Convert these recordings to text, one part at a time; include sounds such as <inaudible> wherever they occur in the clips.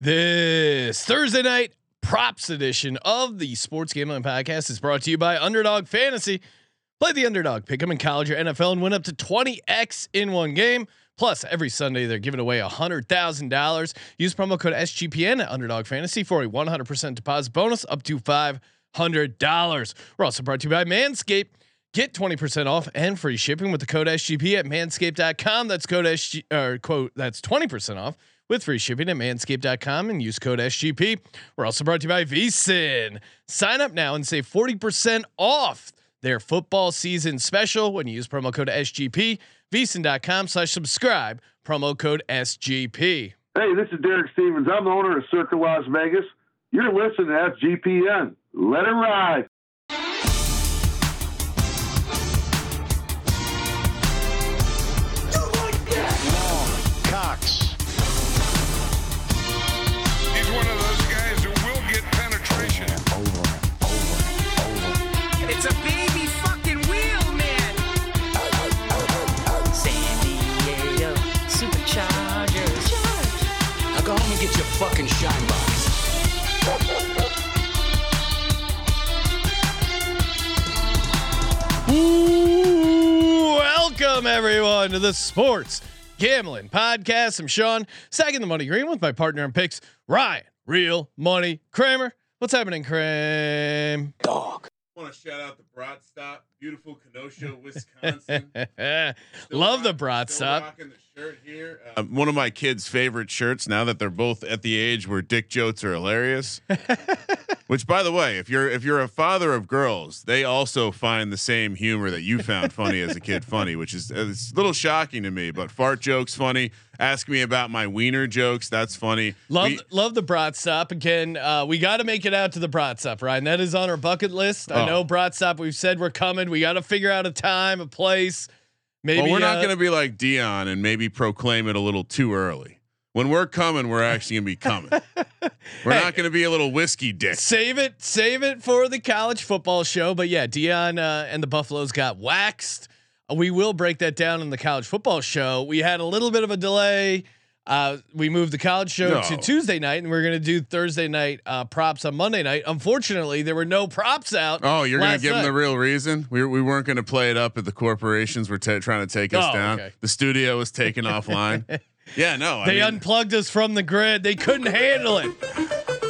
This Thursday night props edition of the Sports Gambling Podcast is brought to you by Underdog Fantasy. Play the underdog, pick them in college or NFL, and win up to 20x in one game. Plus, every Sunday they're giving away $100,000. Use promo code SGPN at Underdog Fantasy for a 100% deposit bonus up to $500. We're also brought to you by Manscaped. Get 20% off and free shipping with the code SGP at manscaped.com. That's code SG or quote, that's 20% off with free shipping at manscaped.com and use code SGP. We're also brought to you by VSIN. Sign up now and save 40% off their football season special when you use promo code SGP. VSIN.com slash subscribe, promo code SGP. Hey, this is Derek Stevens. I'm the owner of Circa Las Vegas. You're listening to SGPN. Let it ride. Fucking shine box. Welcome everyone to the Sports Gambling Podcast. I'm Sean, sagging the money green with my partner in picks, Ryan, Real Money Kramer. What's happening, Kramer? Dog. want to shout out the Brat Stop, beautiful Kenosha, Wisconsin. <laughs> Love the rock- brat still stop. Rocking the shirt here. Uh, Um, one of my kids' favorite shirts now that they're both at the age where dick jokes are hilarious. <laughs> Which, by the way, if you're if you're a father of girls, they also find the same humor that you found funny as a kid <laughs> funny, which is uh, it's a little shocking to me. But fart jokes funny. Ask me about my wiener jokes. That's funny. Love We- love the brat stop again. Uh, we got to make it out to the brat stop, Ryan. That is on our bucket list. I Oh. know brat stop. We've said we're coming. We got to figure out a time, a place. Maybe well, we're not uh, going to be like Dion and maybe proclaim it a little too early. When we're coming, we're actually going to be coming. <laughs> We're Hey. not going to be a little whiskey dick. Save it, save it for the college football show. But yeah, Dion uh, and the Buffaloes got waxed. We will break that down in the college football show. We had a little bit of a delay. Uh, we moved the college show to Tuesday night, and we're going to do Thursday night uh, props on Monday night. Unfortunately, there were no props out. Oh, you're going to give them the real reason? We, we weren't going to play it up at the corporations were ta trying to take us Oh, down. okay. The studio was taken offline. <laughs> Yeah, no. I They mean, unplugged us from the grid. They couldn't handle it.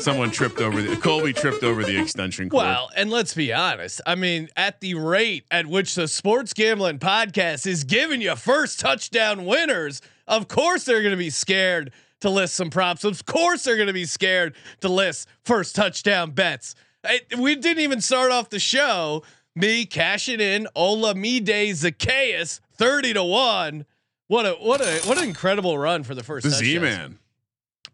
someone tripped over the Colby tripped over the extension cord. Well, and let's be honest. I mean, at the rate at which the Sports Gambling Podcast is giving you first touchdown winners, of course they're going to be scared to list some props. Of course they're going to be scared to list first touchdown bets. It- we didn't even start off the show. Me cashing in Olamide Zaccheaus thirty to one. What a what a what an incredible run for the first. Z man.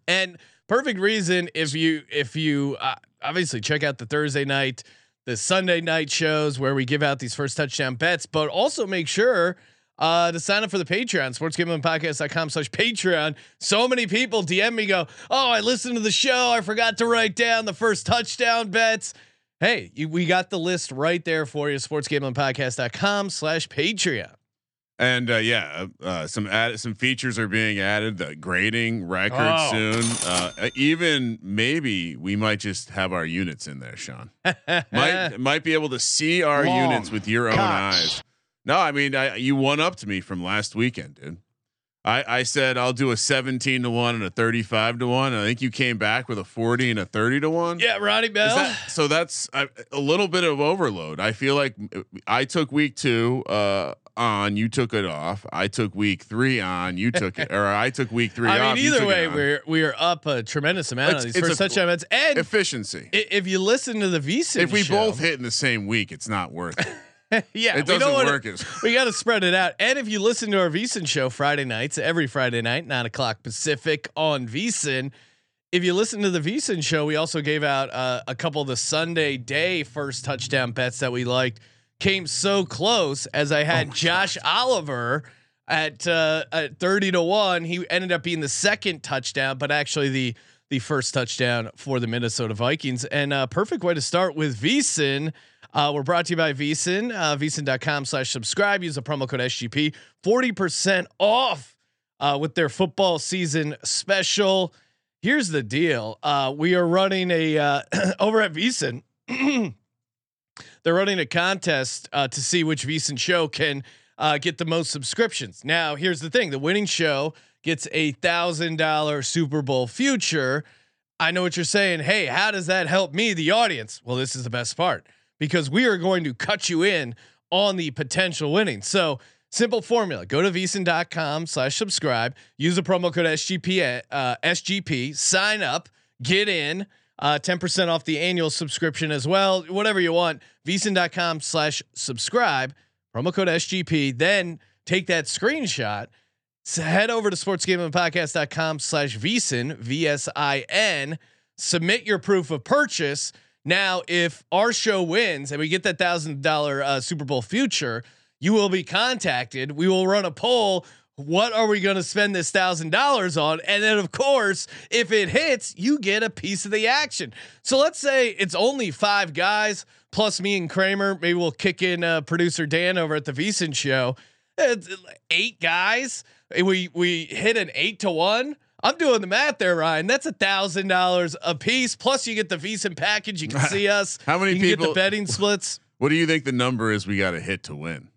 And perfect reason if you if you uh, obviously check out the Thursday night, the Sunday night shows where we give out these first touchdown bets, but also make sure uh, to sign up for the Patreon, sportsgamblingpodcast.com slash Patreon. So many people DM me go, Oh, I listened to the show. I forgot to write down the first touchdown bets. Hey, you, we got the list right there for you. Sportsgamblingpodcast.com slash Patreon. And uh, yeah, uh, some add, some features are being added. The grading record Oh. soon. Uh, even maybe we might just have our units in there, Sean. might might be able to see our Long units with your own eyes. No, I mean I, you won up to me from last weekend, dude. I, I said I'll do a 17 to one and a 35 to one. I think you came back with a 40 and a 30 to one. yeah, Ronnie Bell. that- so that's a, a little bit of overload. I feel like I took week two uh, on, you took it off. I took week three on, you took it, or I took week three <laughs> I off. mean, either way, we're we are up a tremendous amount It's- of these first a- touchdown bets. And efficiency. if you listen to the VSiN If we show- both hit in the same week, it's not worth it. <laughs> <laughs> yeah, It doesn't wanna- work as <laughs> we got to spread it out. And if you listen to our VSiN show Friday nights, every Friday night, nine o'clock Pacific on VSiN. If you listen to the VSiN show, we also gave out uh, a couple of the Sunday day first touchdown bets that we liked. Came so close as I had Josh Oliver at uh, at thirty to one. He ended up being the second touchdown, but actually the the first touchdown for the Minnesota Vikings. And uh, perfect way to start with VSiN. Uh, we're brought to you by VSiN, uh, VSiN.com slash subscribe. Use the promo code SGP, 40% off uh, with their football season special. here's the deal. Uh, we are running a uh, <clears throat> over at VSiN. <clears throat> they're running a contest uh, to see which VSiN show can uh, get the most subscriptions. Now, here's the thing: the winning show gets a thousand dollar Super Bowl future. I know what you're saying. Hey, how does that help me, the audience? Well, this is the best part because we are going to cut you in on the potential winning. So simple formula: go to vsin.com slash subscribe, use the promo code SGP uh, SGP, sign up, get in. Uh, 10% off the annual subscription as well. Whatever you want. vsin.com slash subscribe, promo code SGP. Then take that screenshot. So head over to sportsgamblingpodcast.com slash vsin, V-S-I-N. Submit your proof of purchase. Now, if our show wins and we get that thousand dollar uh, Super Bowl future, you will be contacted. We will run a poll. What are we going to spend this thousand dollars on? And then, of course, if it hits, you get a piece of the action. So let's say it's only five guys plus me and Kramer. Maybe we'll kick in uh, producer Dan over at the VSiN show. It's eight guys. We we hit an eight to one. I'm doing the math there, Ryan. That's a thousand dollars a piece. Plus, you get the VSiN package. You can <laughs> see us. How many you people- get the betting splits? What do you think the number is we got to hit to win?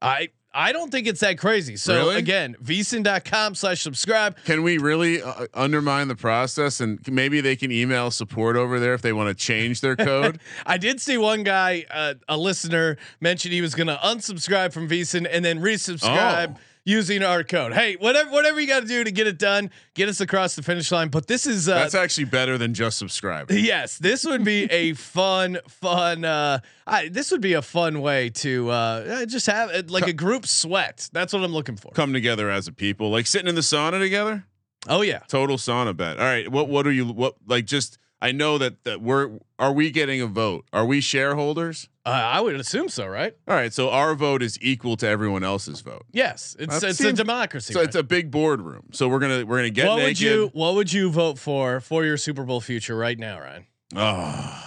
I I don't think it's that crazy. So Really? again, vsin.com slash subscribe. Can we really uh, undermine the process and maybe they can email support over there if they want to change their code? <laughs> I did see one guy, uh, a listener, mention he was going to unsubscribe from VSiN and then resubscribe Oh. Using our code. Hey, whatever whatever you got to do to get it done, get us across the finish line. But this is uh, That's actually better than just subscribe. Yes, this would be a <laughs> fun, fun. Uh, I, this would be a fun way to uh, just have it like a group sweat. That's what I'm looking for. Come together as a people, like sitting in the sauna together. Oh yeah, Total sauna bet. All right, what what are you what like just I know that that we're are we getting a vote? Are we shareholders? uh, I would assume so, right? All right, so our vote is equal to everyone else's vote. Yes, it's That it's seems- a democracy. So it's a big boardroom. So we're gonna we're gonna get what naked. would you What would you vote for for your Super Bowl future right now, Ryan? Oh.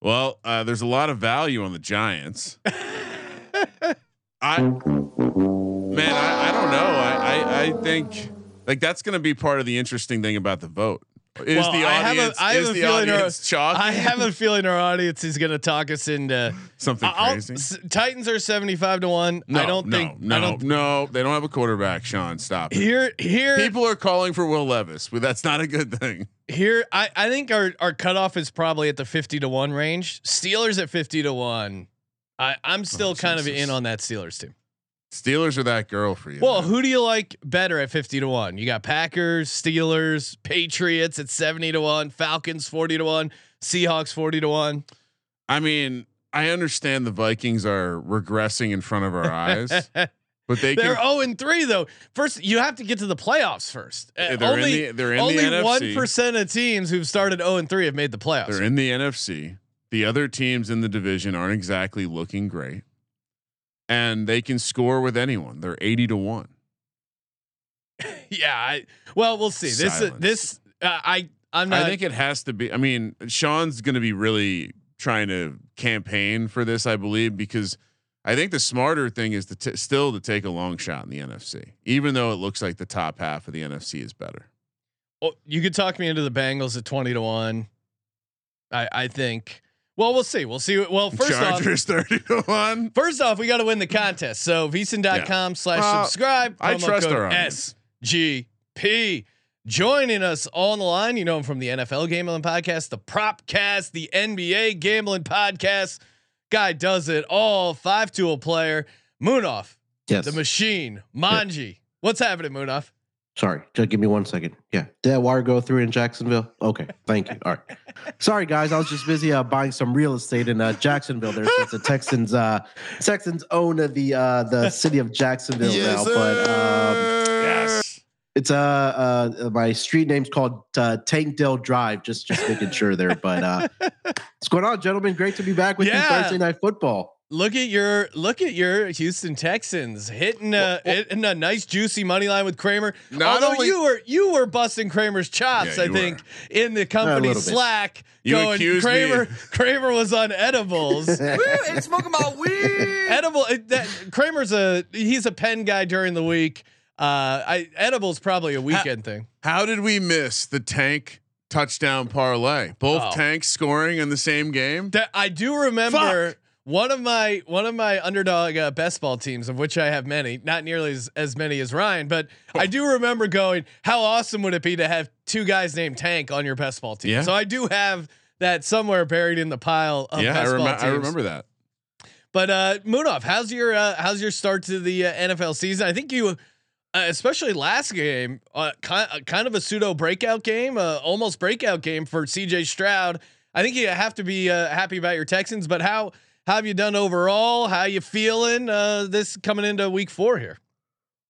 Well, uh, there's a lot of value on the Giants. <laughs> I man, I, I don't know. I, I I think like that's going to be part of the interesting thing about the vote. Is Well, the I have a- audience I have a feeling our- audience? I have a feeling our audience is going to talk us into <laughs> something I'll- crazy. s- Titans are 75 to one. No, I don't no, think. no, I don't. no. They don't have a quarterback. Sean, stop. it. Here, here, People are calling for Will Levis, but that's not a good thing. Here, I, I think our, our cutoff is probably at the 50 to 1 range. Steelers at 50 to 1. I, I'm oh, still Oh, kind of in on that Steelers team. Steelers are that girl for you. Well, man. who do you like better at 50 to 1? You got Packers, Steelers, Patriots at 70 to 1, Falcons 40 to 1, Seahawks 40 to 1. I mean, I understand the Vikings are regressing in front of our eyes, <laughs> but they They're can. 0 and 3 though. First, you have to get to the playoffs first. Uh, They're in only the- they're in only 1% of teams who've started 0 and 3 have made the playoffs. They're in the NFC. The other teams in the division aren't exactly looking great, and they can score with anyone. They're eighty to one. <laughs> yeah, I, well, we'll see. This Silence. this uh, I I'm not I think it has to be. I mean, Sean's going to be really trying to campaign for this, I believe, because I think the smarter thing is to t- still to take a long shot in the NFC, even though it looks like the top half of the NFC is better. Oh, you could talk me into the Bengals at 20 to 1. I I think. Well, we'll see. We'll see. Well, first Chargers thirty to one. off, first off, we got to win the contest. So vsin.com slash Well, subscribe. I promo trust our audience. SGP. Joining us on the line, you know him from the NFL Gambling Podcast, the Prop Cast, the NBA Gambling Podcast. Guy does it all. Five tool player. Munaf, Yes. the machine, Manji. What's happening, Munaf? Sorry, just give me one second. Yeah, did that wire go through in Jacksonville? Okay, thank you. All right. Sorry, guys, I was just busy uh, buying some real estate in uh, Jacksonville. There, since the Texans, uh, Texans own uh, the uh, the city of Jacksonville now. But um, yes. it's uh, uh my street name's called uh, Tankdale Drive. Just just making sure there. But uh, what's going on, gentlemen? Great to be back with Yeah. you Thursday night football. Look at your look at your Houston Texans hitting a, hitting a nice juicy money line with Kramer. Not Although only- you were you were busting Kramer's chops, Yeah, I you think, in the company. Slack. You going accused Kramer me- Kramer was on edibles. <laughs> Ain't smoking my weed. Edible that, Kramer's a he's a pen guy during the week. Uh, I edible's probably a weekend thing. How did we miss the tank touchdown parlay? Both Oh. tanks scoring in the same game. That I do remember one of my one of my underdog uh, best ball teams, of which I have many, not nearly as, as many as Ryan, but I <laughs> do remember going, how awesome would it be to have two guys named Tank on your best ball team? Yeah. So I do have that somewhere buried in the pile of yeah, I, best ball teams. I remember that. But uh Munaf, how's your uh, how's your start to the uh, NFL season? I think you, uh, especially last game, uh, kind kind of a pseudo breakout game, uh, almost breakout game for C.J. Stroud. I think you have to be uh, happy about your Texans. But how how have you done overall? How you feeling uh, this coming into Week Four here?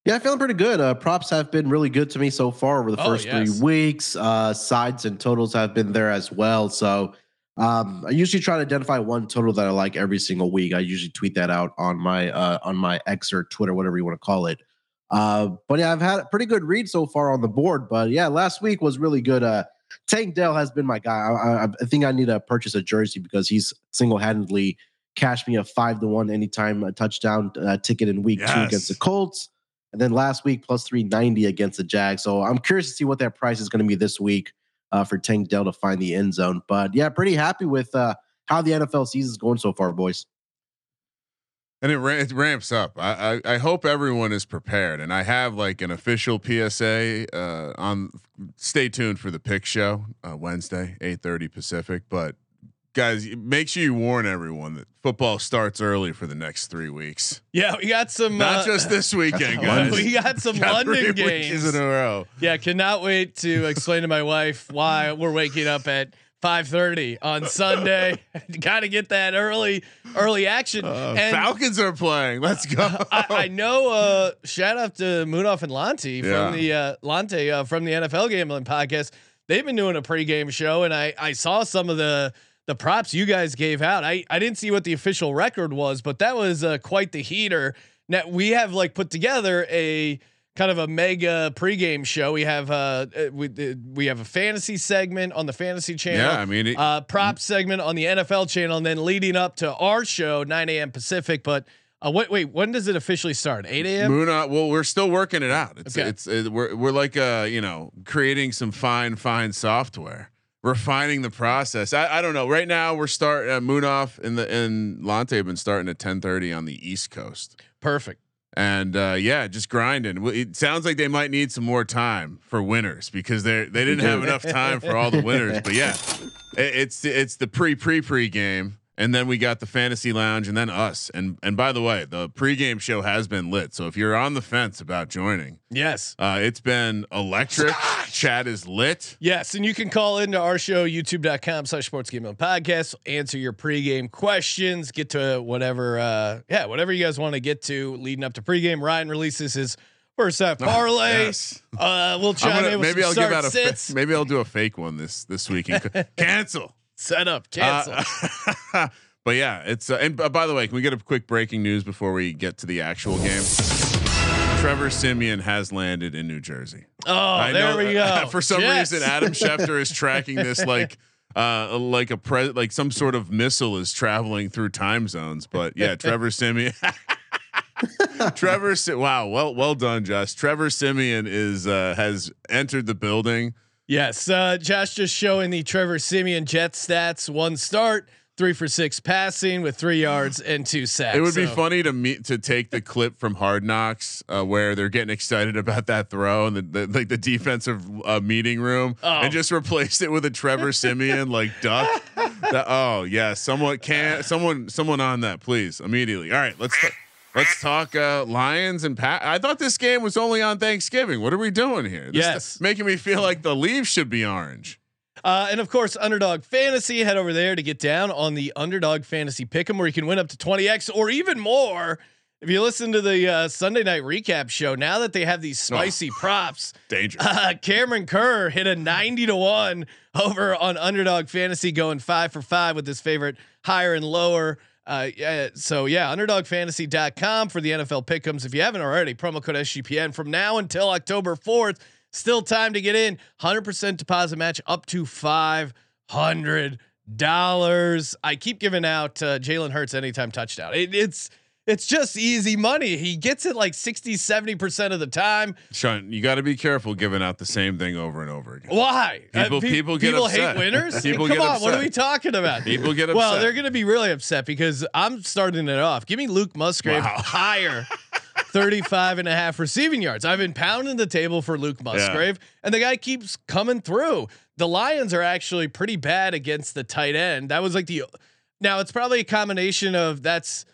Yeah, I'm feeling pretty good. Uh, props have been really good to me so far over the Oh, first yes. three weeks. Uh, sides and totals have been there as well. So um, I usually try to identify one total that I like every single week. I usually tweet that out on my uh, on my X or Twitter, whatever you want to call it. Uh, but yeah, I've had a pretty good read so far on the board. But yeah, last week was really good. Uh, Tank Dell has been my guy. I, I, I think I need to purchase a jersey because he's single handedly cashed me a five to one anytime a touchdown uh, ticket in week two against the Colts. And then last week, plus 390 against the Jags. So I'm curious to see what that price is going to be this week uh, for Tank Dell to find the end zone. But yeah, pretty happy with uh, how the NFL season is going so far, boys. And it, ra- it ramps up. I, I I hope everyone is prepared, and I have like an official PSA uh, on. Stay tuned for the pick show uh, Wednesday, eight thirty Pacific. But guys, make sure you warn everyone that football starts early for the next three weeks. Yeah, we got some. Not uh, just this weekend, <laughs> guys. we got some Got three London weeks games. in a row. Yeah, cannot wait to explain to my wife why we're waking up at 5:30 on Sunday. <laughs> Got to get that early early action. Uh, and Falcons are playing. Let's go. I, I know. Uh, shout out to Munaf and Lanti Yeah. from the uh, Lante uh, from the NFL Gambling Podcast. They've been doing a pregame show, and I I saw some of the the props you guys gave out. I I didn't see what the official record was, but that was uh, quite the heater. Now we have like put together a kind of a mega pregame show. We have uh uh, we uh, we have a fantasy segment on the fantasy channel yeah, I mean, it, uh, prop segment on the NFL channel, and then leading up to our show, 9 a.m. Pacific. But uh, wait, wait, when does it officially start? 8 a.m. Moon. uh, Well, we're still working it out. It's Okay. it's it, we're we're like uh you know creating some fine fine software, refining the process. I, I don't know. Right now we're starting uh, Munaf in the in Lante have been starting at ten thirty on the East Coast, Perfect. and uh, yeah, just grinding. It sounds like they might need some more time for winners because they they didn't have enough time for all the winners. But yeah, <laughs> it, it's it's the pre pre pre game. And then we got the fantasy lounge, and then us. And and by the way, the pregame show has been lit. So if you're on the fence about joining, Yes. uh, it's been electric. Chat is lit. Yes. And you can call into our show, youtube.com slash sports gambling podcast, answer your pregame questions, get to whatever, uh, yeah, whatever you guys want to get to leading up to pregame. Ryan releases his first half <laughs> parlay. Yes. Uh, we'll I'm chime gonna- in with maybe some I'll give out a fa- maybe I'll do a fake one this this week and c- <laughs> cancel. Set up, cancel. Uh, <laughs> but yeah, it's uh, and uh, by the way, can we get a quick breaking news before we get to the actual game? Trevor Siemian has landed in New Jersey. oh, I there know, we go. <laughs> For some Yes. reason, Adam <laughs> Schefter is tracking this like uh like a pre like some sort of missile is traveling through time zones. But yeah, Trevor Siemian. Trevor, wow, well, well done, Josh. Trevor Siemian is uh, has entered the building. Yes, uh, Josh just showing the Trevor Siemian Jet stats: one start, three for six passing with three yards and two sacks. It would be So- funny to meet to take the clip from Hard Knocks uh, where they're getting excited about that throw and the, the like the defensive uh, meeting room Oh. and just replace it with a Trevor Siemian like duck. <laughs> That- oh yeah, someone can someone someone on that please immediately. All right, let's. Let's talk uh, Lions and Pat. I thought this game was only on Thanksgiving. What are we doing here? This Yes. is making me feel like the leaves should be orange. Uh, and of course, Underdog Fantasy. Head over there to get down on the Underdog Fantasy Pick'em, where you can win up to twenty x or even more. If you listen to the uh, Sunday night recap show, now that they have these spicy props, <laughs> Dangerous. uh, Cameron Kerr hit a 90 to 1 over on Underdog Fantasy, going five for five with his favorite higher and lower. Uh, yeah, so yeah, underdogfantasy.com for the NFL pickums. If you haven't already, promo code SGPN from now until October 4th. Still time to get in. 100% deposit match up to $500. I keep giving out uh, Jalen Hurts anytime touchdown. It, it's it's just easy money. He gets it like 60, 70% of the time. Sean, you got to be careful giving out the same thing over and over again. Why? Uh, People- pe- people get people upset. hate winners. <laughs> People Come get on, what are we talking about? People get upset. Well, they're going to be really upset because I'm starting it off. Give me Luke Musgrave Wow. <laughs> higher. 35 and a half receiving yards. I've been pounding the table for Luke Musgrave, and the guy keeps coming through. The Lions are actually pretty bad against the tight end. That was like the now it's probably a combination of that's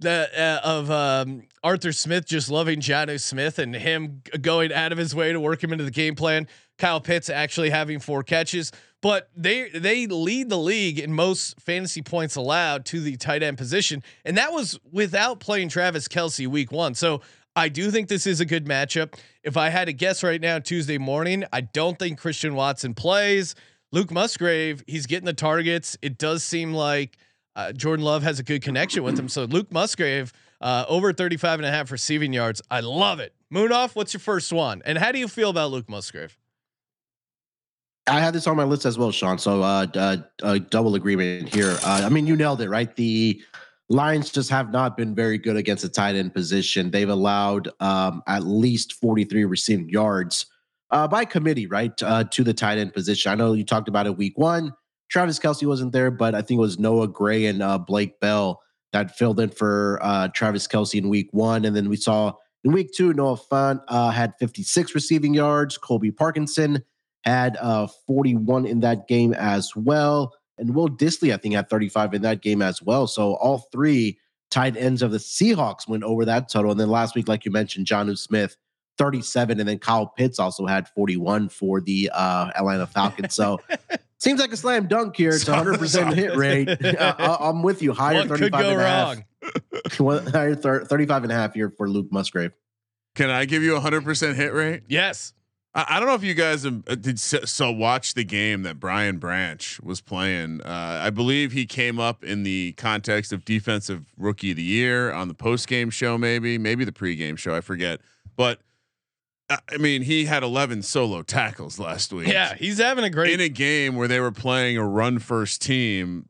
the uh, of um, Arthur Smith just loving Jonnu Smith and him going out of his way to work him into the game plan. Kyle Pitts actually having four catches, but they they lead the league in most fantasy points allowed to the tight end position, and that was without playing Travis Kelce week one. So I do think this is a good matchup. If I had to guess right now, Tuesday morning, I don't think Christian Watson plays. Luke Musgrave, he's getting the targets. It does seem like uh, Jordan Love has a good connection with him. So Luke Musgrave, uh, over 35 and a half receiving yards. I love it. Munaf. What's your first one? And how do you feel about Luke Musgrave? I had this on my list as well, Sean. So uh, uh, double agreement here. Uh, I mean, you nailed it, right? The Lions just have not been very good against the tight end position. They've allowed um, at least 43 receiving yards uh, by committee, right, uh, to the tight end position. I know you talked about it week one. Travis Kelce wasn't there, but I think it was Noah Gray and uh, Blake Bell that filled in for uh, Travis Kelce in week one. And then we saw in week two, Noah Fant uh, had 56 receiving yards. Colby Parkinson had uh, 41 in that game as well. And Will Dissly, I think, had 35 in that game as well. So all three tight ends of the Seahawks went over that total. And then last week, like you mentioned, Jonnu Smith, 37. And then Kyle Pitts also had 41 for the uh, Atlanta Falcons. So <laughs> seems like a slam dunk here. It's a 100% hit rate. <laughs> I- I'm with you. Higher what 35 could go and a half. wrong? <laughs> Higher thir- 35 and a half here for Luke Musgrave. Can I give you a hundred percent hit rate? Yes. I, I don't know if you guys have, uh, did so, so watch the game that Brian Branch was playing. Uh, I believe he came up in the context of defensive rookie of the year on the post game show, maybe maybe the pregame show. I forget, but I mean he had 11 solo tackles last week. Yeah, he's having a great in a game where they were playing a run first team.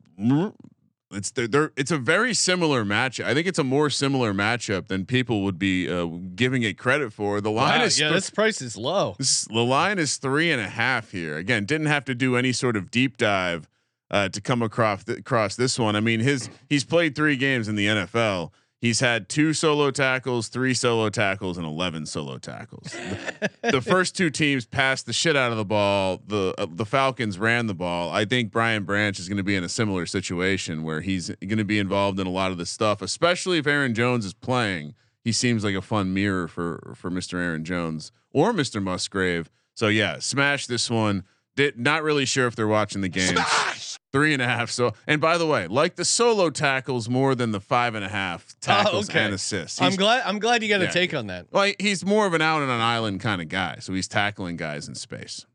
It's they're, they're it's a very similar matchup. I think it's a more similar matchup than people would be uh, giving it credit for. The line Wow, is yeah, th- this price is low. this, the line is three and a half here. Again, didn't have to do any sort of deep dive uh, to come across th- across this one. I mean, his he's played three games in the NFL. He's had two solo tackles, three solo tackles, and eleven solo tackles. the, <laughs> the first two teams passed the shit out of the ball. The uh, the Falcons ran the ball. I think Brian Branch is going to be in a similar situation where he's going to be involved in a lot of this stuff, especially if Aaron Jones is playing. He seems like a fun mirror for for Mr. Aaron Jones or Mr. Musgrave. So yeah, smash this one. Did not really sure if they're watching the game. Three and a half. So, and by the way, like the solo tackles more than the five and a half tackles okay. and assists. I'm glad. I'm glad you got a Yeah. take on that. well, he's more of an out on an island kind of guy. So he's tackling guys in space.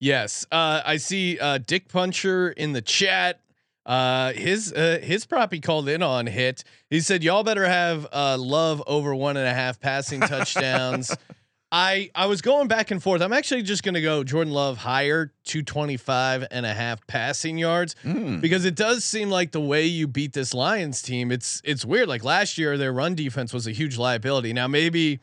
Yes, uh, I see uh, Dick Puncher in the chat. Uh, his uh, his prop he called in on hit. He said, "Y'all better have uh, love over one and a half passing <laughs> touchdowns." I I was going back and forth. I'm actually just going to go Jordan Love higher, 225 and a half passing yards hmm. because it does seem like the way you beat this Lions team, it's it's weird. Like last year, their run defense was a huge liability. Now maybe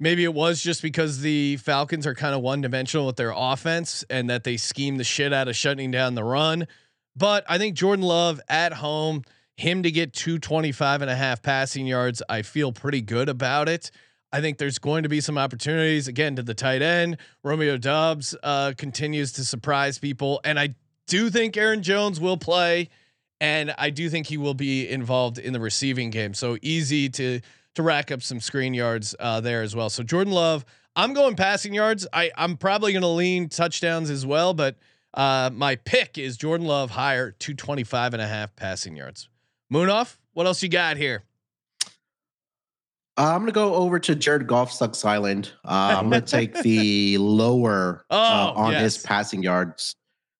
maybe it was just because the Falcons are kind of one dimensional with their offense and that they scheme the shit out of shutting down the run. But I think Jordan Love at home, him to get 225 and a half passing yards, I feel pretty good about it. I think there's going to be some opportunities again to the tight end. Romeo Doubs uh, continues to surprise people, and I do think Aaron Jones will play, and I do think he will be involved in the receiving game. So easy to to rack up some screen yards uh, there as well. So Jordan Love, I'm going passing yards. I I'm probably going to lean touchdowns as well, but uh, my pick is Jordan Love higher 225 and a half passing yards. Munaf. What else you got here? Uh, I'm gonna go over to Jared Goff sucks island. Uh, I'm gonna take <laughs> the lower uh, Oh, on yes. his passing yards.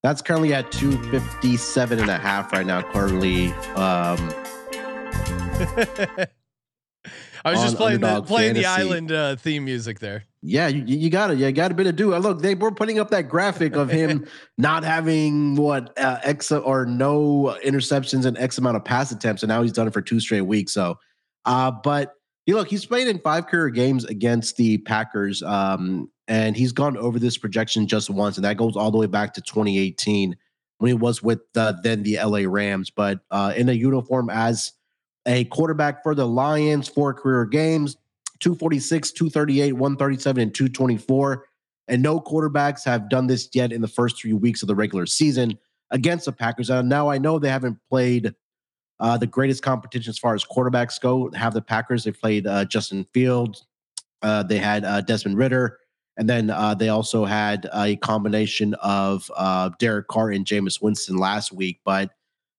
That's currently at 257 and a half right now. Currently, um, <laughs> I was just playing the, playing the island uh, theme music there. yeah, you, you got it. You got a bit to do. Uh, Look, they were putting up that graphic of him <laughs> not having what uh, X or no interceptions and X amount of pass attempts, and now he's done it for two straight weeks. So Uh, but look, he's played in five career games against the Packers, um, and he's gone over this projection just once, and that goes all the way back to 2018 when he was with then the LA Rams. But uh, in a uniform as a quarterback for the Lions, four career games, 246, 238, 137, and 224. And no quarterbacks have done this yet in the first three weeks of the regular season against the Packers. Now I know they haven't played uh, the greatest competition as far as quarterbacks go. Have the Packers? They played uh, Justin Fields. Uh, they had uh, Desmond Ridder, and then uh, they also had a combination of uh, Derek Carr and Jameis Winston last week. But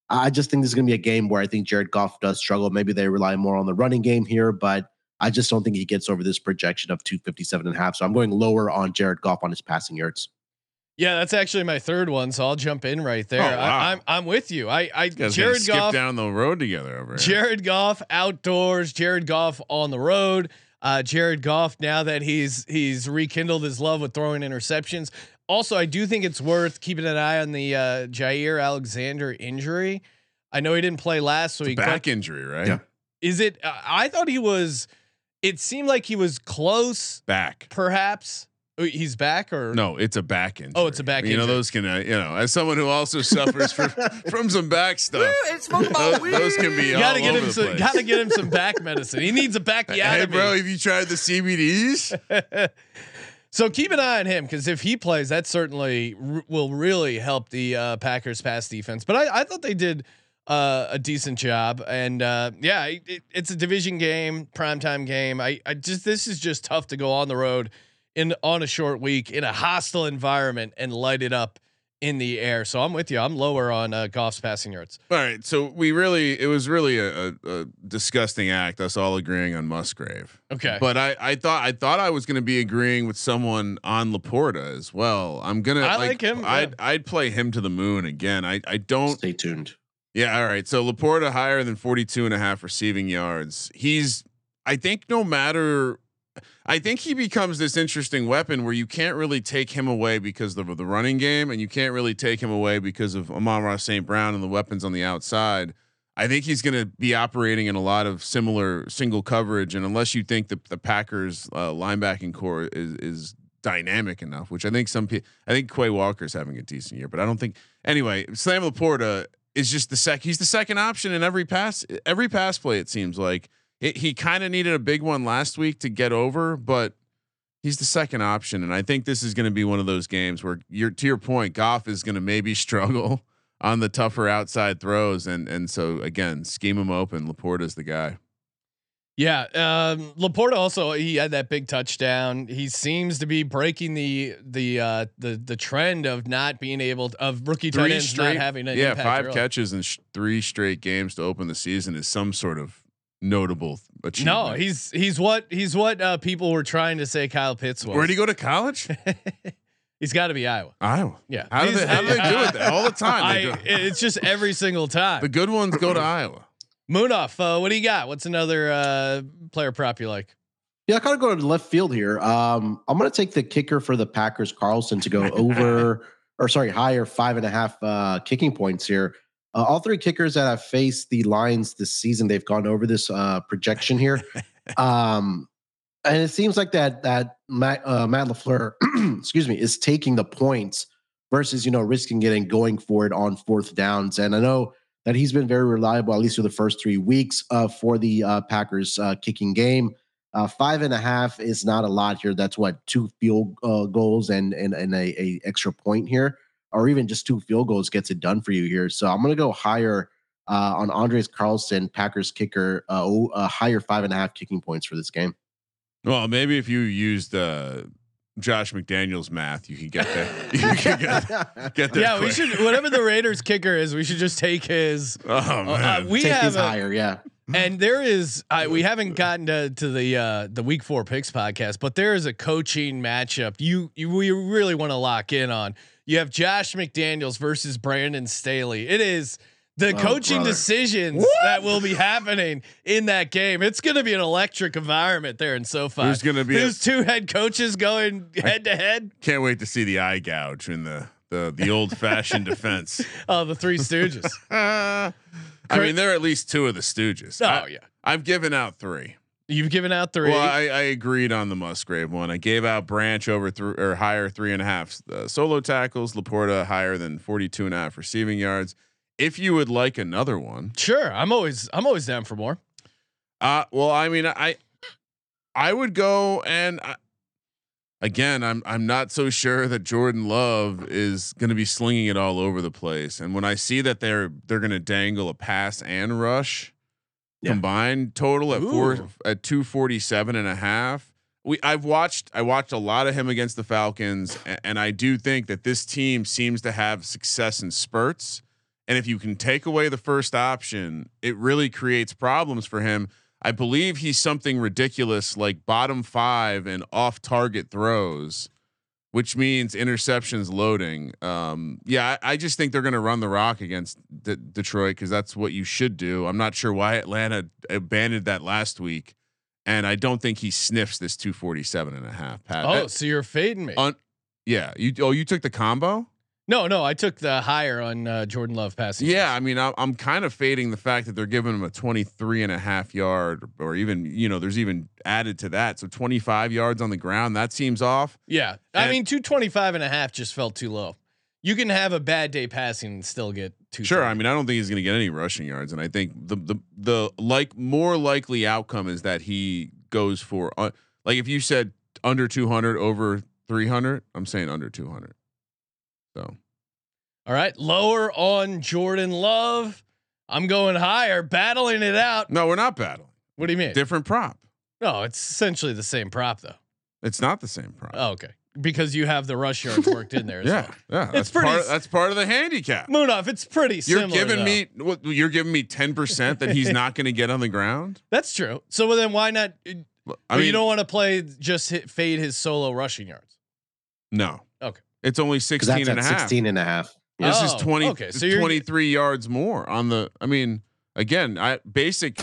I just think this is going to be a game where I think Jared Goff does struggle. Maybe they rely more on the running game here, but I just don't think he gets over this projection of 257 and a half. So I'm going lower on Jared Goff on his passing yards. Yeah, that's actually my third one, so I'll jump in right there. Oh, wow. I, I'm I'm with you. I I You Jared Jared skip Goff down the road together over here. Jared Goff outdoors, Jared Goff on the road. Uh, Jared Goff now that he's he's rekindled his love with throwing interceptions. Also, I do think it's worth keeping an eye on the uh, Jaire Alexander injury. I know he didn't play last week. but back injury, right? Yeah. is it? Uh, I thought he was. It seemed like he was close, Back. perhaps. Oh, He's back, or No, it's a back injury. Oh, it's a back end. You know, those can, uh, you know, as someone who also <laughs> suffers from from some back stuff, It's those, those can be You gotta get over him some. place. Gotta get him some <laughs> back medicine. He needs a back. Hey, bro, have you tried the CBDs? <laughs> so keep an eye on him because if he plays, that certainly r- will really help the uh, Packers pass defense. But I, I thought they did uh, a decent job, and uh, yeah, it, it- it's a division game, primetime game. I, I just this is just tough to go on the road in on a short week in a hostile environment and light it up in the air. So I'm with you. I'm lower on uh, Goff's passing yards. All right, so we really, it was really a, a, a disgusting act. Us all agreeing on Musgrave, Okay, but I, I thought, I thought I was going to be agreeing with someone on Laporta as well. I'm gonna, I like him, I'd, yeah. I'd play him to the moon again. I, I don't. Stay tuned. Yeah, all right. So Laporta higher than 42 and a half receiving yards. He's I think no matter I think he becomes this interesting weapon where you can't really take him away because of the running game and you can't really take him away because of Amon-Ra St. Brown and the weapons on the outside. I think he's going to be operating in a lot of similar single coverage and unless you think the the Packers uh, linebacking core is is dynamic enough, which I think some people I think Quay Walker's having a decent year, but I don't think anyway, Slam Laporta is just the sec. He's the second option in every pass. Every pass play. It seems like it, he kind of needed a big one last week to get over, but he's the second option. And I think this is going to be one of those games where you're to your point. Goff is going to maybe <laughs> struggle on the tougher outside throws, and and so again, scheme him open. Laporta's the guy. Yeah, um, Laporta also he had that big touchdown. He seems to be breaking the the uh, the the trend of not being able to, of rookie tight Three ends straight, not having an yeah, five early. catches in sh- three straight games to open the season is some sort of notable achievement. No, he's he's what he's what uh, people were trying to say Kyle Pitts was. where would he go to college? <laughs> he's got to be Iowa. Iowa. Yeah, How do He's- they, how do they do it all the time? I, do- it's just every single time. <laughs> The good ones go to <clears throat> Iowa. Munaf, uh, what do you got? What's another uh, player prop you like? Yeah, I kind of go to the left field here. Um, I'm going to take the kicker for the Packers, Carlson, to go <laughs> over or sorry, higher five and a half uh, kicking points here. Uh, all three kickers that have faced the Lions this season, they've gone over this uh, projection here. <laughs> um, and it seems like that that Matt, uh, Matt Lafleur, <clears throat> excuse me, is taking the points versus you know risking it and going for it on fourth downs. And I know that he's been very reliable at least for the first three weeks uh, for the uh, Packers uh, kicking game. Uh, five and a half is not a lot here. That's what two field uh, goals and and and a, a extra point here, or even just two field goals gets it done for you here. So I'm gonna go higher uh, on Anders Carlson, Packers kicker, uh, oh, uh, higher five and a half kicking points for this game. Well, maybe if you used uh, Josh McDaniel's math, you can get that. You could get, <laughs> get there. yeah, we should whatever the Raiders kicker is, we should just take his. Oh Uh, man, we Take have his a, higher, yeah. And there is I, we haven't gotten to, to the uh the week four picks podcast but there is a coaching matchup you you we really want to lock in on. You have josh mcdaniels versus brandon staley. It is the Oh, coaching brother. decisions that will be happening in that game. It's going to be an electric environment there in sofi. There's gonna be a- there's two head coaches going head to head can't wait to see the eye gouge in the the the old fashioned <laughs> defense. oh the three stooges. Uh, <laughs> I mean, there are at least two of the Stooges. oh I, yeah I've given out three. You've given out three. Well, I, I agreed on the Musgrave one. I gave out Branch over three or higher three and a half uh, solo tackles. Laporta higher than 42 and a half receiving yards. If you would like another one, sure. I'm always I'm always down for more. uh, well, I mean, I, I would go and I, again, I'm I'm not so sure that Jordan Love is going to be slinging it all over the place. And when I see that they're they're going to dangle a pass and rush Yeah. combined total at four at 247 and a half. We I've watched I watched a lot of him against the Falcons and, and I do think that this team seems to have success in spurts. And if you can take away the first option, it really creates problems for him. I believe he's something ridiculous like bottom five and off target throws, which means interceptions loading. Um, yeah, I, I just think they're going to run the rock against D- Detroit because that's what you should do. I'm not sure why Atlanta abandoned that last week. And I don't think he sniffs this 247 and a half. Pat. Oh, That- so you're fading me. un- yeah. You, oh, you took the combo? No, no, I took the higher on uh, Jordan Love passing. Yeah, I mean, I, I'm kind of fading the fact that they're giving him a 23 and a half yard, or even, you know, there's even added to that. So 25 yards on the ground, that seems off. Yeah. I And- mean, 225 and a half just felt too low. You can have a bad day passing and still get two. Sure, I mean, I don't think he's going to get any rushing yards, and I think the the the like more likely outcome is that he goes for uh, like if you said under 200 over 300, I'm saying under 200. So All right. Lower on Jordan Love. I'm going higher, battling it out. no, we're not battling. What do you mean? Different prop. no, it's essentially the same prop though. It's not the same prop. Oh, okay. Because you have the rush yards worked in there. As <laughs> yeah, well. yeah. That's pretty part. that's part of the handicap. Munaf, it's pretty You're giving though. me? You're giving me 10 percent that he's not going to get on the ground. <laughs> That's true. So well, then why not? Uh, I I mean, you don't want to play just hit, fade his solo rushing yards. no. Okay. It's only 16 that's and a half. 16 and a half. This Oh, is 20 okay, so so you're- 23 yards more on the I mean again, I basic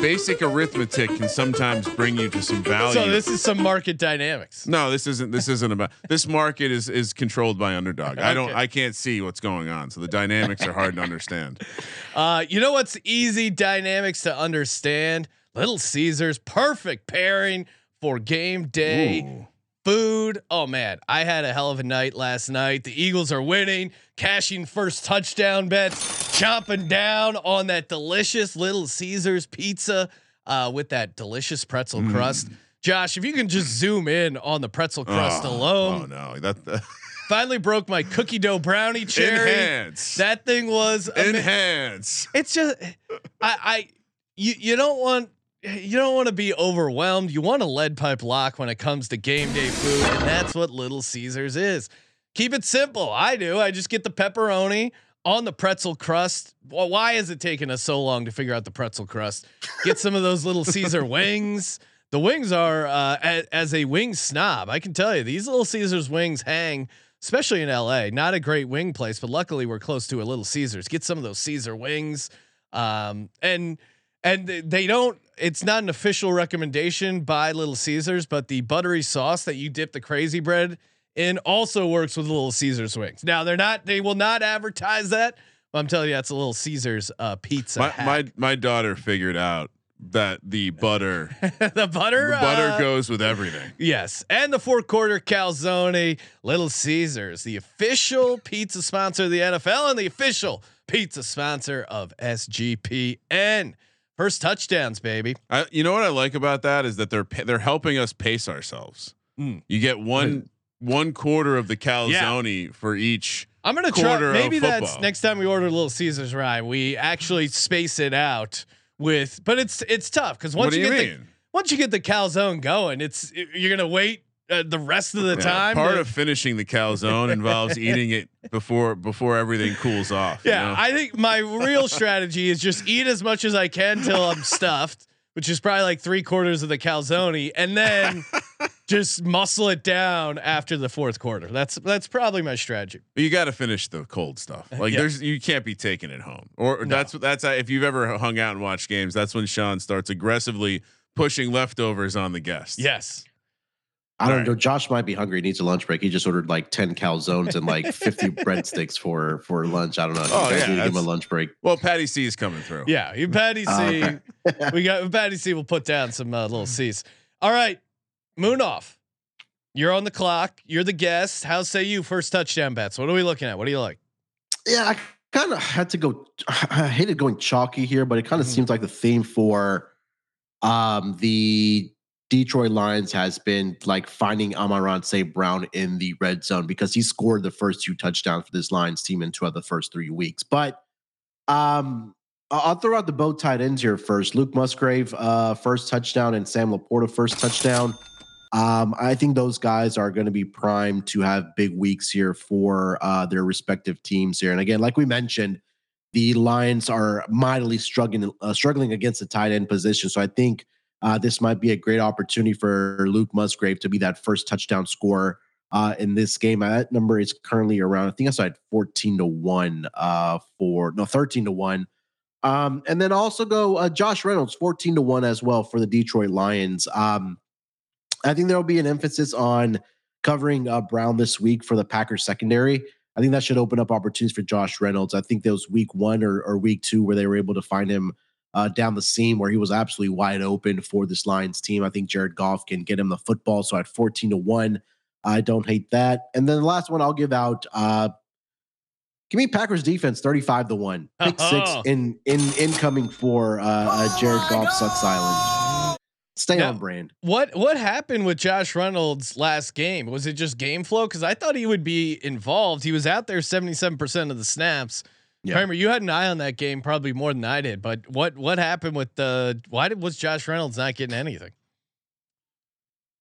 basic arithmetic can sometimes bring you to some value. So this is some market dynamics. no, this isn't this isn't about this market is is controlled by underdog. I don't I can't see what's going on. So the dynamics are hard to understand. <laughs> Uh, you know what's easy dynamics to understand? Little Caesars, perfect pairing for game day Ooh. Food. Oh man, I had a hell of a night last night. The Eagles are winning, cashing first touchdown bets, chomping down on that delicious Little Caesars pizza uh, with that delicious pretzel Mm. crust. Josh, if you can just zoom in on the pretzel crust Oh, alone, Oh no. That <laughs> finally broke my cookie dough brownie cherry. enhance. That thing was ama- enhance. it's just I I you you don't want you don't want to be overwhelmed. You want a lead pipe lock when it comes to game day food, and that's what Little Caesars is. Keep it simple. I do. I just get the pepperoni on the pretzel crust. Well, why is it taking us so long to figure out the pretzel crust? Get some of those Little Caesar <laughs> wings. The wings are uh, as, as a wing snob. I can tell you these Little Caesars wings hang, especially in LA. Not a great wing place, but luckily we're close to a Little Caesars. Get some of those Caesar wings, um, and and they don't. It's not an official recommendation by Little Caesars, but the buttery sauce that you dip the crazy bread in also works with Little Caesars wings. Now they're not. They will not advertise that. But I'm telling you, that's a Little Caesars uh, pizza. My, my my daughter figured out that the butter <laughs> the butter. the butter uh, goes with everything. Yes, and the fourth quarter calzone, Little Caesars, the official pizza sponsor of the NFL and the official pizza sponsor of SGPN. First touchdowns, baby. I, you know what I like about that is that they're they're helping us pace ourselves. Mm. You get one one quarter of the calzone for each. I'm gonna try. Quarter of Maybe that's football. next time we order a Little Caesars, Ryan. We actually space it out with, but it's it's tough because once what do you, you, get the once you get the calzone going, it's you're gonna wait uh, the rest of the Yeah, time. part of finishing the calzone involves eating it before before everything cools off. you Yeah, know? I think my real strategy is just eat as much as I can till I'm stuffed, which is probably like three quarters of the calzone, and then <laughs> just muscle it down after the fourth quarter. That's that's probably my strategy. you got to finish the cold stuff. <laughs> Like Yeah. there's you can't be taking it home. Or No. that's that's if you've ever hung out and watched games, that's when Sean starts aggressively pushing leftovers on the guests. Yes. I don't Right. know. Josh might be hungry. He needs a lunch break. He just ordered like ten calzones and like fifty <laughs> breadsticks for for lunch. I don't know. You Oh, guys yeah, need to give him a lunch break. Well, Patty C is coming through. Yeah, you Patty C. Uh, we got Patty C. will put down some uh, little C's. All right, Munaf. You're on the clock. You're the guest. How say you first touchdown bets? What are we looking at? What do you like? Yeah, I kind of had to go. <sighs> I hated going chalky here, but it kind of Mhm. seems like the theme for um the Detroit Lions has been like finding Amon-Ra St. Brown in the red zone because he scored the first two touchdowns for this Lions team in two of the first three weeks. But um I'll throw out the both tight ends here first. Luke Musgrave, uh, first touchdown, and Sam Laporta, first touchdown. Um, I think those guys are going to be primed to have big weeks here for uh, their respective teams here. And again, like we mentioned, the Lions are mightily struggling uh, struggling against the tight end position. So I think uh, this might be a great opportunity for Luke Musgrave to be that first touchdown scorer uh, in this game. Uh, That number is currently around, I think I saw it 14 to 1 uh, for no 13 to 1. Um, and then also go uh, Josh Reynolds, 14 to 1 as well for the Detroit Lions. Um, I think there will be an emphasis on covering uh, Brown this week for the Packers secondary. I think that should open up opportunities for Josh Reynolds. I think those week one or, or week two where they were able to find him uh, down the seam where he was absolutely wide open for this Lions team. I think Jared Goff can get him the football. So at 14 to 1, I don't hate that. And then the last one I'll give out. Uh, give me Packers defense 35 to 1. <laughs> Pick six Oh. in in incoming for uh, uh Jared Goff Sucks Island. Stay Now- on brand. What what happened with Josh Reynolds last game? Was it just game flow? Because I thought he would be involved. He was out there seventy seven percent of the snaps. Yeah. Kramer, you had an eye on that game probably more than I did. But what what happened with the? Why did was Josh Reynolds not getting anything?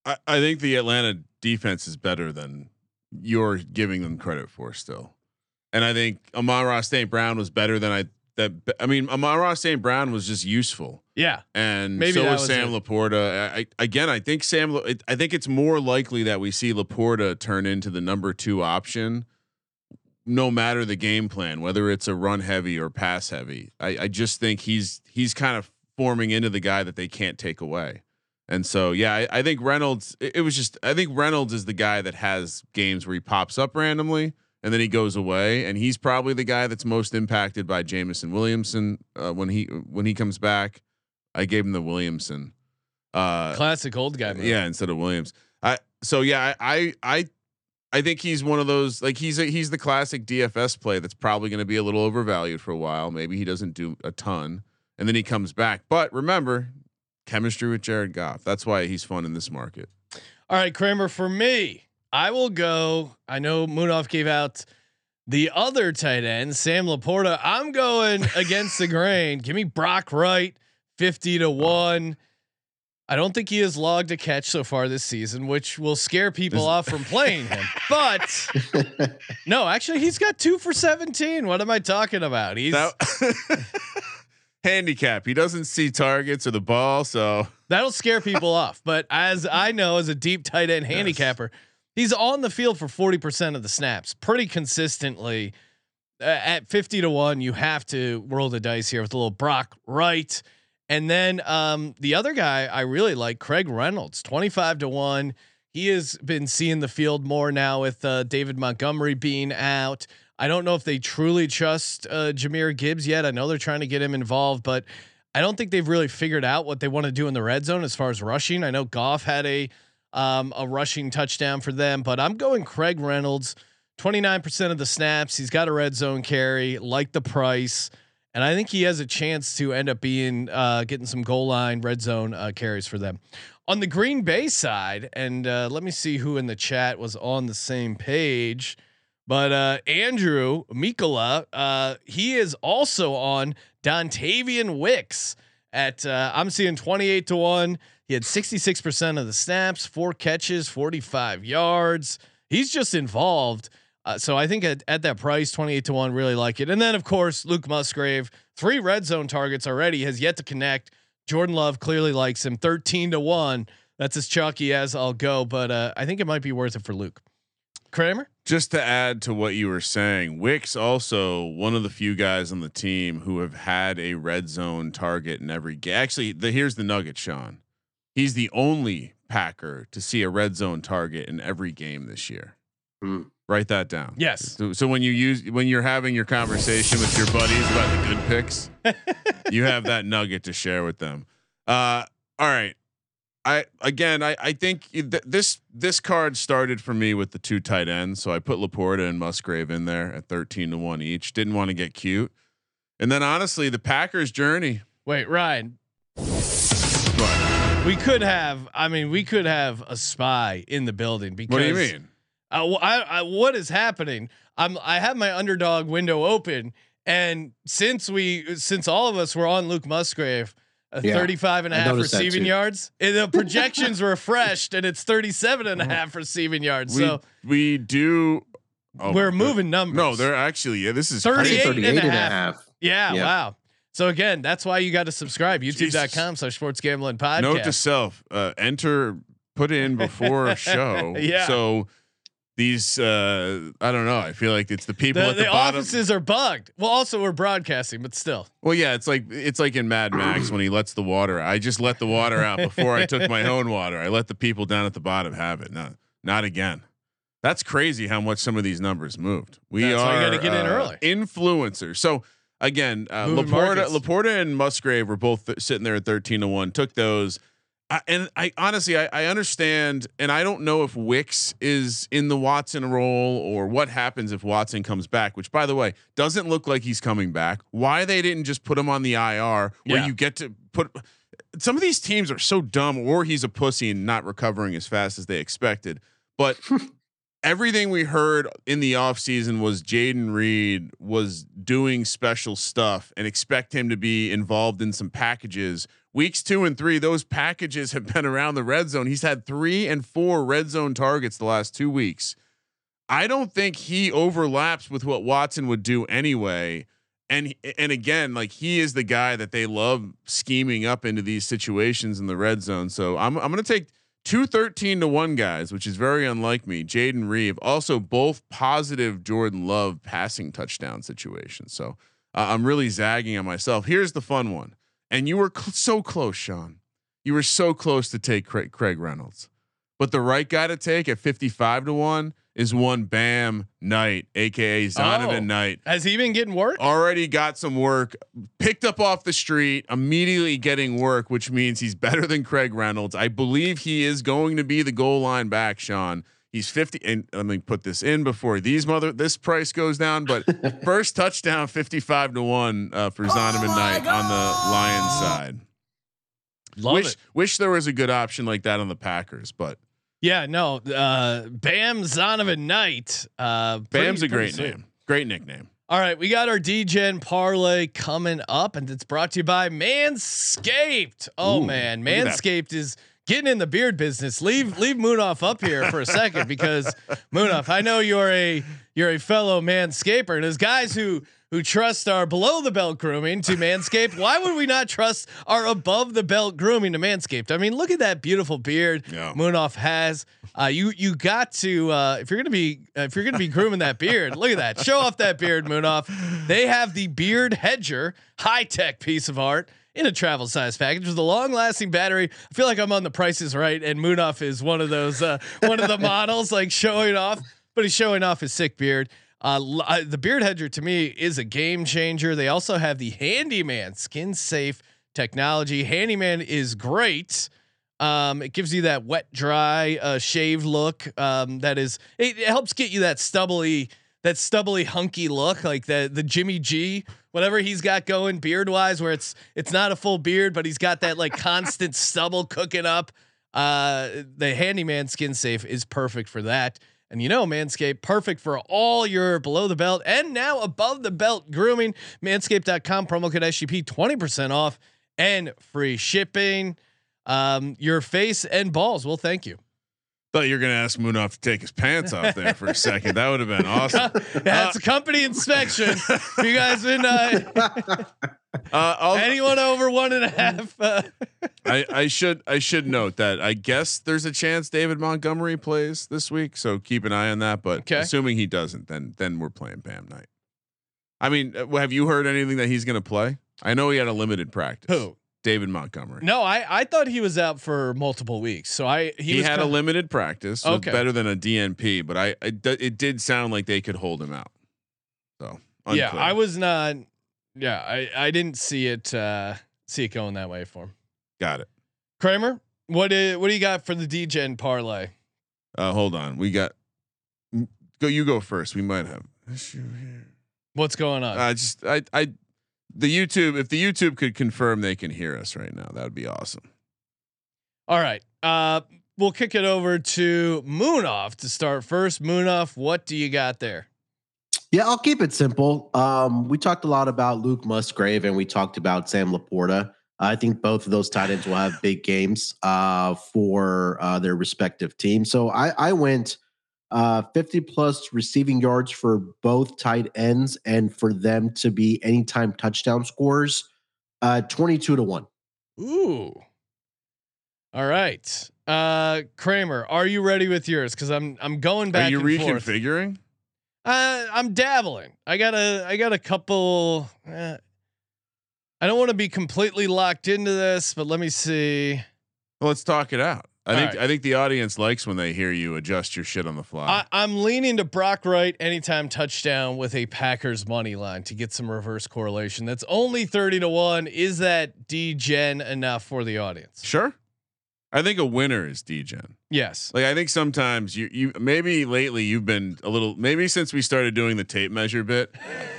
I, I think the Atlanta defense is better than you're giving them credit for still. And I think Amon-Ra St. Brown was better than I that I mean Amon-Ra St. Brown was just useful. Yeah, And Maybe so was Sam it. Laporta. I, I, again, I think Sam. I think it's more likely that we see Laporta turn into the number two option, no matter the game plan, whether it's a run heavy or pass heavy. I, I just think he's he's kind of forming into the guy that they can't take away. And so, yeah, I, I think Reynolds. It, it was just. I think Reynolds is the guy that has games where he pops up randomly and then he goes away, and he's probably the guy that's most impacted by Jameson Williamson uh, when he when he comes back. I gave him the Williamson. Uh, classic old guy. Yeah, instead of Williams. I so yeah, I I I, I think he's one of those like he's a, he's the classic DFS play that's probably going to be a little overvalued for a while. Maybe he doesn't do a ton, and then he comes back. But remember, chemistry with Jared Goff. That's why he's fun in this market. All right, Kramer. For me, I will go. I know Munaf gave out the other tight end, Sam Laporta. I'm going against the grain. Give me Brock Wright, fifty to one. I don't think he has logged a catch so far this season, which will scare people off from playing him. <laughs> But <laughs> no, actually, he's got two for seventeen. What am I talking about? He's That- <laughs> handicap. He doesn't see targets or the ball, so That'll scare people off. But as I know, as a deep tight end Yes. handicapper, he's on the field for 40% of the snaps pretty consistently. Uh, at 50 to 1, you have to roll the dice here with a little Brock Wright. And then um, the other guy I really like, Craig Reynolds, 25 to 1. He has been seeing the field more now with uh, David Montgomery being out. I don't know if they truly trust uh, Jahmyr Gibbs yet. I know they're trying to get him involved, but I don't think they've really figured out what they want to do in the red zone as far as rushing. I know Goff had a um, a rushing touchdown for them, but I'm going Craig Reynolds, 29% of the snaps. He's got a red zone carry, like the price, and I think he has a chance to end up being uh, getting some goal line red zone uh, carries for them. On the Green Bay side, and uh, let me see who in the chat was on the same page. But uh, Andrew Mikola, uh, he is also on Dontayvion Wicks at uh, I'm seeing 28 to 1. He had 66% of the snaps, four catches, 45 yards. He's just involved. Uh, so I think at, at that price, 28 to 1, really like it. And then, of course, Luke Musgrave, three red zone targets already, has yet to connect. Jordan Love clearly likes him 13 to 1. That's as chalky as I'll go, but uh, I think it might be worth it for Luke. Kramer? just to add to what you were saying, Wicks also one of the few guys on the team who have had a red zone target in every game. Actually, the, here's the nugget, Sean. He's the only Packer to see a red zone target in every game this year. Hmm. Write that down. Yes. So, so when you use when you're having your conversation with your buddies about the good picks, <laughs> you have that nugget to share with them. Uh, all right. I again, I I think th- this this card started for me with the two tight ends, so I put Laporta and Musgrave in there at thirteen to one each. Didn't want to get cute, and then honestly, the Packers' journey. Wait, Ryan. What, We could have. I mean, we could have a spy in the building because. what do you mean? Uh, I, I, what is happening? I'm. I have my underdog window open, and since we, since all of us were on Luke Musgrave, uh, Yeah, 35 and a I half receiving yards, and the <laughs> projections refreshed, and it's 37 and a half receiving yards. We so we do. oh we're moving numbers. No, they're actually yeah. This is 38 crazy. and a and a half. half. Yeah, Yeah. Wow. So again, that's why you got to subscribe. YouTube.com slash sports gambling podcast. Note to self: uh, enter, put in before show. <laughs> Yeah. So these, uh, I don't know. I feel like it's the people the at the, the bottom. offices are bugged. Well, also we're broadcasting, but still. Well, yeah, it's like it's like in Mad Max when he lets the water. I just let the water out before I took my <laughs> own water. I let the people down at the bottom have it. No, not again. That's crazy how much some of these numbers moved. We That's why are you gotta get in uh, early. influencers. So again, uh, Moving Laporta, markets. Laporta and Musgrave were both th- sitting there at thirteen to one. Took those. I, and I honestly, I, I understand, and I don't know if Wicks is in the Watson role or what happens if Watson comes back. Which, by the way, doesn't look like he's coming back. Why they didn't just put him on the IR where Yeah. you get to put. Some of these teams are so dumb, or he's a pussy and not recovering as fast as they expected. But <laughs> everything we heard in the offseason was Jayden Reed was doing special stuff and expect him to be involved in some packages. Weeks two and three, those packages have been around the red zone. He's had three and four red zone targets the last two weeks. I don't think he overlaps with what Watson would do anyway. And and again, like he is the guy that they love scheming up into these situations in the red zone. So I'm I'm gonna take two 13 to 1 guys, which is very unlike me. Jayden Reed, also both positive Jordan Love passing touchdown situations. So uh, I'm really zagging on myself. Here's the fun one. And you were cl- so close, Sean. You were so close to take Craig, Craig Reynolds. But the right guy to take at 55 to 1 is one Bam Knight, aka Zonovan Oh. Knight Has he been getting work? already got some work, picked up off the street, immediately getting work, which means he's better than Craig Reynolds. I believe he is going to be the goal line back, Sean. He's 50 and let me put this in before these mother this price goes down, but <laughs> first touchdown 55 to 1 uh, for Zonovan Knight on the Lions side. Love wish it. wish there was a good option like that on the Packers, but Yeah, no. Uh, Bam Zonovan Knight. Uh, pretty- Bam's a great sweet. name. Great nickname. All right, we got our degen parlay coming up, and it's brought to you by Manscaped. Oh Ooh, man, look at that. Manscaped is getting in the beard business. Leave leave Munaf up here for a second because <laughs> Munaf, I know you're a you're a fellow manscaper, and as guys who who trust our below the belt grooming to Manscaped, why would we not trust our above the belt grooming to Manscaped? I mean, look at that beautiful beard Yeah. Munaf has. Uh, you you got to uh, if you're gonna be uh, if you're gonna be grooming that beard, look at that. Show off that beard, Munaf. They have the beard hedger, high tech piece of art in a travel size package with a long lasting battery. I feel like I'm on the prices right, and Munaf is one of those uh, one of the <laughs> models like showing off, but he's showing off his sick beard. Uh, l- uh, the beard hedger to me is a game changer. They also have the handyman skin safe technology. Handyman is great. Um, it gives you that wet, dry, uh, shave look. Um, that is, it, it helps get you that stubbly, that stubbly, hunky look, like the the Jimmy G, whatever he's got going beard wise, where it's it's not a full beard, but he's got that like constant <laughs> stubble cooking up. Uh, the handyman skin safe is perfect for that. And you know, Manscaped, perfect for all your below the belt and now above the belt grooming. Manscaped.com, promo code SGP, 20% off and free shipping. Um, your face and balls. Well, thank you. Thought you were gonna ask Munaf to take his pants off there for a second. That would have been awesome. <laughs> That's a company inspection. you guys been uh, <laughs> Uh, anyone over one and a half? Uh, I, I should I should note that I guess there's a chance David Montgomery plays this week, so keep an eye on that. But Okay. assuming he doesn't, then then we're playing Bam Knight. I mean, uh, have you heard anything that he's going to play? I know he had a limited practice. who? David Montgomery. No, I I thought he was out for multiple weeks. So I he, He, had a limited practice, so Okay. better than a DNP, but I it did sound like they could hold him out. So Yeah. I was not. Yeah, I I didn't see it uh see it going that way for him. got it. Kramer, what is, what do you got for the degen parlay? Uh, hold on, we got go. You go first. We might have issue here. What's going on? I just I I the YouTube if the YouTube could confirm they can hear us right now, that would be awesome. All right. Uh we'll kick it over to Munaf to start first. Munaf, what do you got there? Yeah, I'll keep it simple. Um, we talked a lot about Luke Musgrave and we talked about Sam Laporta. I think both of those tight ends will have big games uh, for uh, their respective teams. So I, I went uh, 50 plus receiving yards for both tight ends and for them to be anytime touchdown scores, uh, 22 to 1. Ooh. All right. Uh Kramer, are you ready with yours? Because I'm I'm going back. Are you and forth. reconfiguring? Uh, I'm dabbling. I got a I got a couple. Uh, I don't want to be completely locked into this, but let me see. Well, let's talk it out. I All think right. I think the audience likes when they hear you adjust your shit on the fly. I, I'm leaning to Brock Wright anytime touchdown with a Packers money line to get some reverse correlation. That's only thirty to one. Is that D-gen enough for the audience? sure. I think a winner is degen. Yes. Like I think sometimes you you maybe lately you've been a little maybe since we started doing the tape measure bit,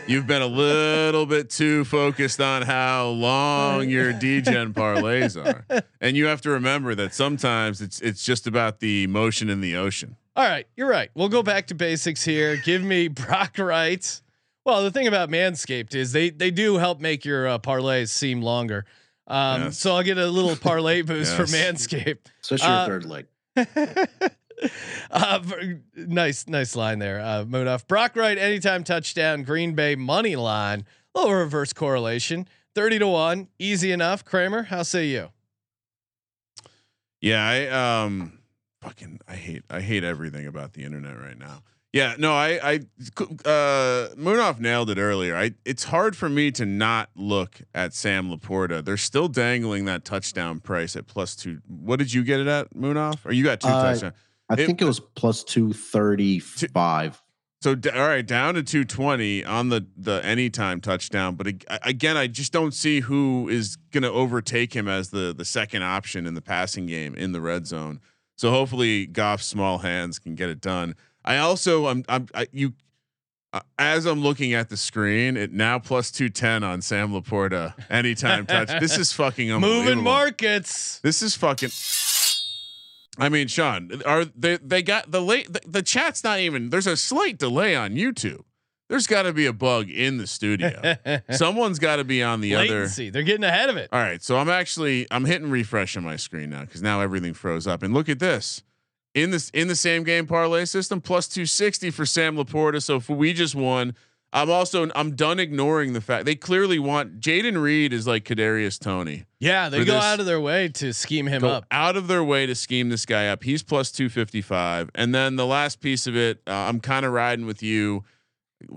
you've been a little bit too focused on how long your degen parlays are. And you have to remember that sometimes it's it's just about the motion in the ocean. All right, you're right. We'll go back to basics here. Give me <laughs> Brock Wright. Well, the thing about Manscaped is they they do help make your uh, parlays seem longer. Um, Yes. So I'll get a little parlay <laughs> boost for Yes. Manscaped. Especially Uh, your third leg. <laughs> uh, v- nice, nice line there, uh, Munaf. Brock Wright, anytime touchdown, Green Bay money line, a little reverse correlation, thirty to one, easy enough. Kramer, how say you? Yeah, I um fucking I hate I hate everything about the internet right now. Yeah, no, I I uh Munaf nailed it earlier. I it's hard for me to not look at Sam Laporta. They're still dangling that touchdown price at plus two. What did you get it at, Munaf? Or you got two Uh, touchdowns? I it- think it was plus 235. So d- all right, down to 220 on the the anytime touchdown, but ag- again, I just don't see who is going to overtake him as the the second option in the passing game in the red zone. So hopefully Goff's small hands can get it done. I also I'm I'm I, you uh, as I'm looking at the screen, it now plus 210 on Sam Laporta anytime touch. <laughs> This is fucking unbelievable. Moving markets. This is fucking. I mean, Sean, are they? They got the late. The, the chat's not even. There's a slight delay on YouTube. There's got to be a bug in the studio. <laughs> Someone's got to be on the other. Latency. They're getting ahead of it. All right, so I'm actually I'm hitting refresh on my screen now because now everything froze up. And look at this in this in the same game parlay system plus 260 for Sam Laporta. So if we just won, I'm also I'm done ignoring the fact they clearly want Jayden Reed is like Kadarius Toney Yeah, they go this- out of their way to scheme him up. out of their way to scheme this guy up. He's plus 255. And then the last piece of it, uh, I'm kind of riding with you.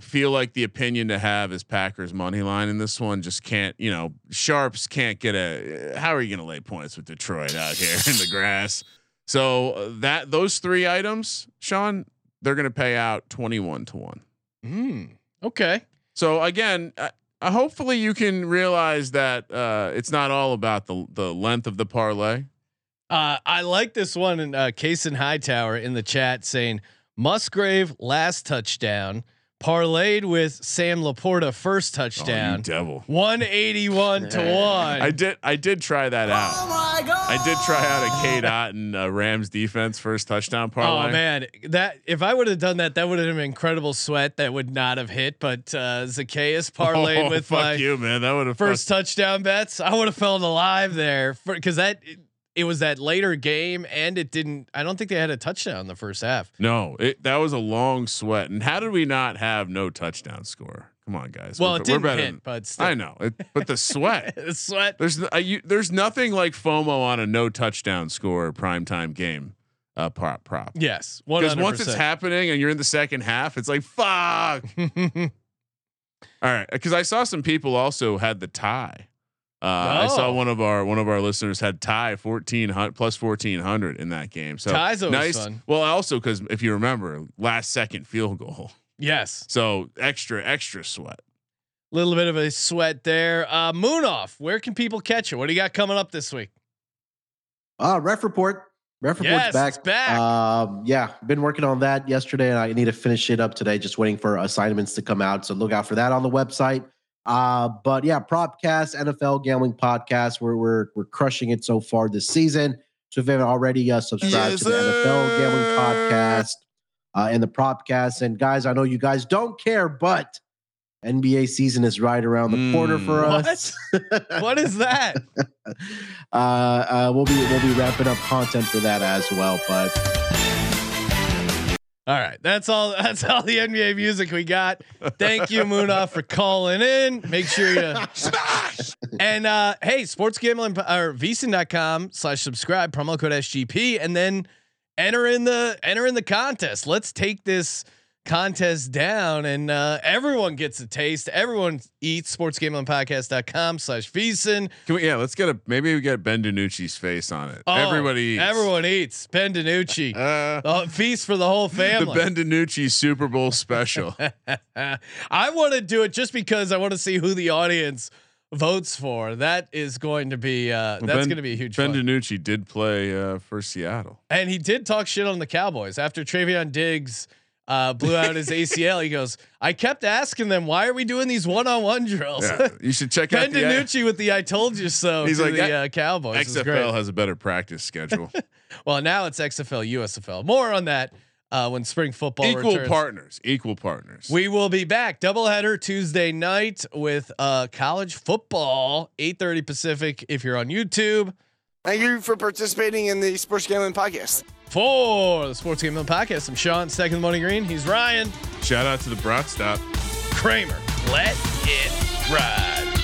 Feel like the opinion to have is Packers money line in this one. Just can't, you know, sharps can't get a. How are you going to lay points with Detroit out here <laughs> in the grass? So uh, that those three items, Sean, they're going to pay out 21 to one. Mm, okay. So again, hopefully you can realize that uh, it's not all about the the length of the parlay. Uh, I like this one in uh, Case and Hightower in the chat saying Musgrave last touchdown parlayed with Sam Laporta first touchdown. Oh, you touchdown. devil. 181 to <laughs> 1. I did. I did try that out. Oh my god! I did try out a Kate Otten uh, Rams defense first touchdown parlay. Oh man, that if I would have done that, that would have been incredible sweat. That would not have hit. But uh, Zaccheaus parlayed Oh, with fuck my you, man. That would have first touchdown bets. I would have felt alive there because that it, was that later game, and it didn't. I don't think they had a touchdown in the first half. No, it, that was a long sweat. And how did we not have no touchdown score? Come on, guys. Well, We're- it we're didn't better hit, than- but still. I know, it, but the sweat. <laughs> the sweat. There's uh, you, there's nothing like FOMO on a no touchdown score primetime game uh, prop prop. Yes, Because once it's happening and you're in the second half, it's like fuck. <laughs> All right, because I saw some people also had the tie. Uh, I saw Oh. one of our one of our listeners had tie fourteen hundred plus fourteen hundred in that game. So Tie's always nice. fun. Well, also because if you remember, last second field goal, Yes, so extra extra sweat. little bit of a sweat there. Uh, Munaf. Where can people catch you? What do you got coming up this week? Uh, ref report. Ref report's Yes, back. it's back. Um, yeah, been working on that yesterday, and I need to finish it up today. Just waiting for assignments to come out, so look out for that on the website. Uh, but yeah, Propcast, NFL gambling podcast. We're we're we're crushing it so far this season. So if you haven't already uh, subscribed Yes, to the NFL gambling podcast uh, and the Propcast, and guys, I know you guys don't care, but NBA season is right around the corner Mm. for What? us. what is that? <laughs> uh, uh, we'll be we'll be wrapping up content for that as well. But All right, that's all. That's all the NBA music we got. Thank you, Munaf, for calling in. Make sure you smash. and uh, hey, sports gambling or vsin.com slash subscribe promo code SGP and then enter in the enter in the contest. Let's take this contest down and uh, everyone gets a taste. Everyone eats sportsgamblingpodcast.com slash vsin. Can we? Yeah, let's get a maybe we get Ben DiNucci's face on it. Oh, Everybody, eats. everyone eats. Ben DiNucci. <laughs> Uh, Oh, feast for the whole family. the. Ben DiNucci Super Bowl special. <laughs> I want to do it just because I want to see who the audience votes for. That is going to be uh, that's going to be a huge Ben fun. DiNucci did play uh, for Seattle. and he did talk shit on the Cowboys after Trevon Diggs uh, blew out his <laughs> ACL. He goes, "I kept asking them why are we doing these one-on-one drills." Yeah, you should check ben out the DiNucci with the "I told you so." He's like, the uh, Cowboys. XFL has a better practice schedule. <laughs> Well, now it's XFL, USFL. More on that uh, when spring football equal returns. partners. Equal partners. We will be back doubleheader Tuesday night with uh, college football, eight thirty Pacific. If you're on YouTube, Thank you for participating in the Sports Gambling Podcast. for the Sports Gambling Podcast, I'm Sean, second money green. He's Ryan Shout out to the Brat Stop. Kramer. Let it ride.